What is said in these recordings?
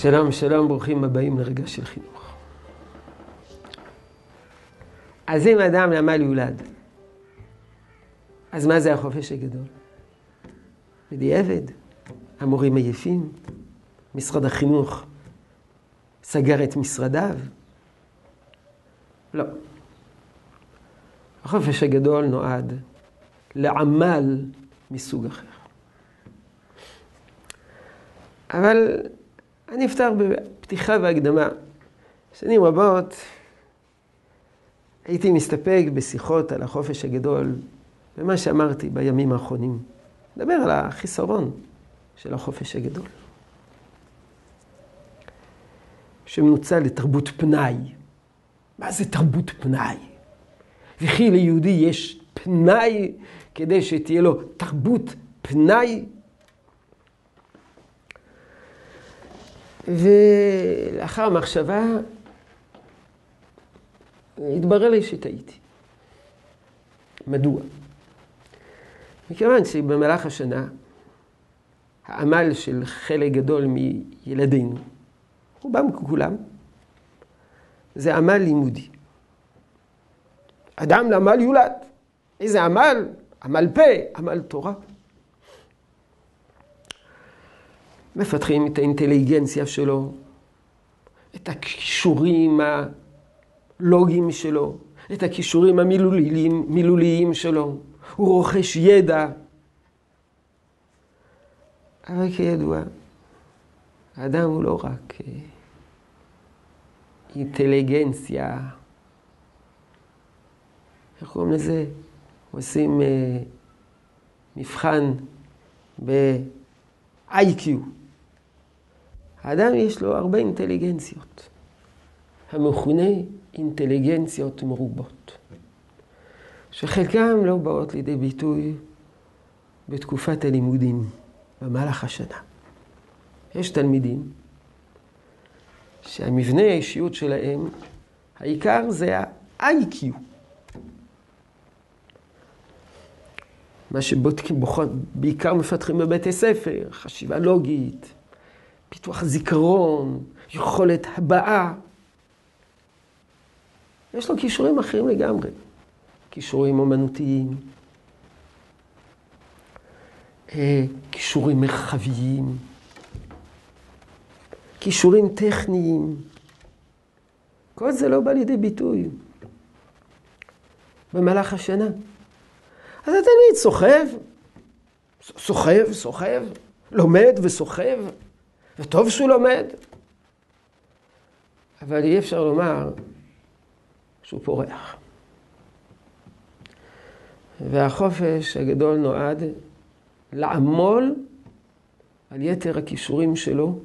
שלום, שלום, ברוכים הבאים לרגע של חינוך. אז אם אדם לעמל יולד, אז מה זה החופש הגדול? בדיעבד, המורים עייפים, משרד החינוך סגר את משרדיו. לא. החופש הגדול נועד לעמל מסוג אחר. אבל אני אפתח בפתיחה והקדמה. שנים רבות הייתי מסתפק בשיחות על החופש הגדול, ומה שאמרתי בימים האחרונים. נדבר על החיסרון של החופש הגדול. שמנוצל לתרבות פנאי. מה זה תרבות פנאי? וכי ליהודי יש פנאי כדי שתהיה לו תרבות פנאי? ולאחר מחשבה התברר לי שטעיתי. מדוע? מכיוון שבמהלך השנה העמל של חלק גדול מילדינו, רובם ככולם, זה עמל לימודי. אדם לעמל יולד. איזה עמל? עמל פה, עמל תורה. מפתחים את האינטליגנציה שלו, את הכישורים הלוגיים שלו, את הכישורים המילוליים, שלו. הוא רוכש ידע. אבל כידוע, האדם הוא לא רק אה, אינטליגנציה. איך קוראים לזה? עושים אה, מבחן ב-IQ. האדם יש לו הרבה אינטליגנציות, המכונה אינטליגנציות מרובות, שחלקם לא באות לידי ביטוי בתקופת הלימודים, במהלך השנה. יש תלמידים שהמבנה האישיות שלהם, העיקר זה ה-IQ. מה שבודקים, בעיקר מפתחים בבתי ספר, חשיבה לוגית, פיתוח זיכרון, יכולת הבעה. יש לו כישורים אחרים לגמרי. כישורים אומנותיים, אה, כישורים מרחביים, כישורים טכניים. כל זה לא בא לידי ביטוי במהלך השנה. אז התלמיד סוחב, סוחב, סוחב, לומד וסוחב. וטוב שהוא לומד, אבל אי אפשר לומר שהוא פורח. והחופש הגדול נועד לעמול על יתר הכישורים שלו,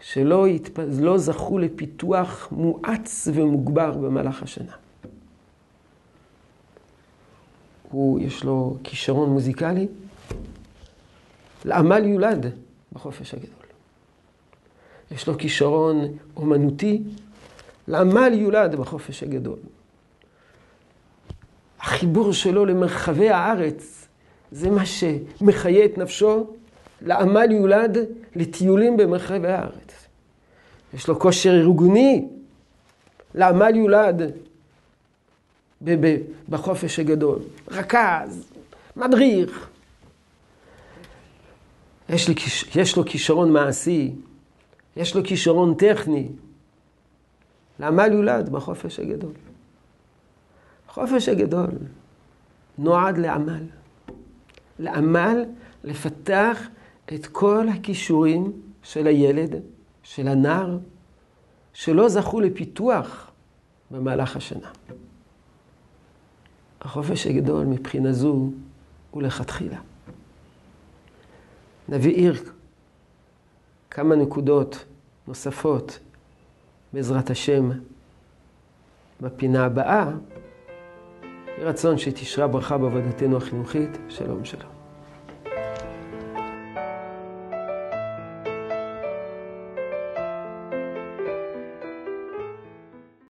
שלא יתפ... לא זכו לפיתוח מואץ ומוגבר במהלך השנה. הוא, יש לו כישרון מוזיקלי, לעמל יולד בחופש הגדול. יש לו כישרון אומנותי, לעמל יולד בחופש הגדול. החיבור שלו למרחבי הארץ זה מה שמחיה את נפשו, לעמל יולד לטיולים במרחבי הארץ. יש לו כושר ארגוני, לעמל יולד בחופש הגדול. רכז, מדריך. יש, לי, יש לו כישרון מעשי, יש לו כישרון טכני. לעמל יולד בחופש הגדול. החופש הגדול נועד לעמל. לעמל לפתח את כל הכישורים של הילד, של הנער, שלא זכו לפיתוח במהלך השנה. החופש הגדול מבחינה זו הוא לכתחילה. נביא כמה נקודות נוספות, בעזרת השם, בפינה הבאה. יהי רצון שתשרה ברכה בעבודתנו החינוכית. שלום שלום.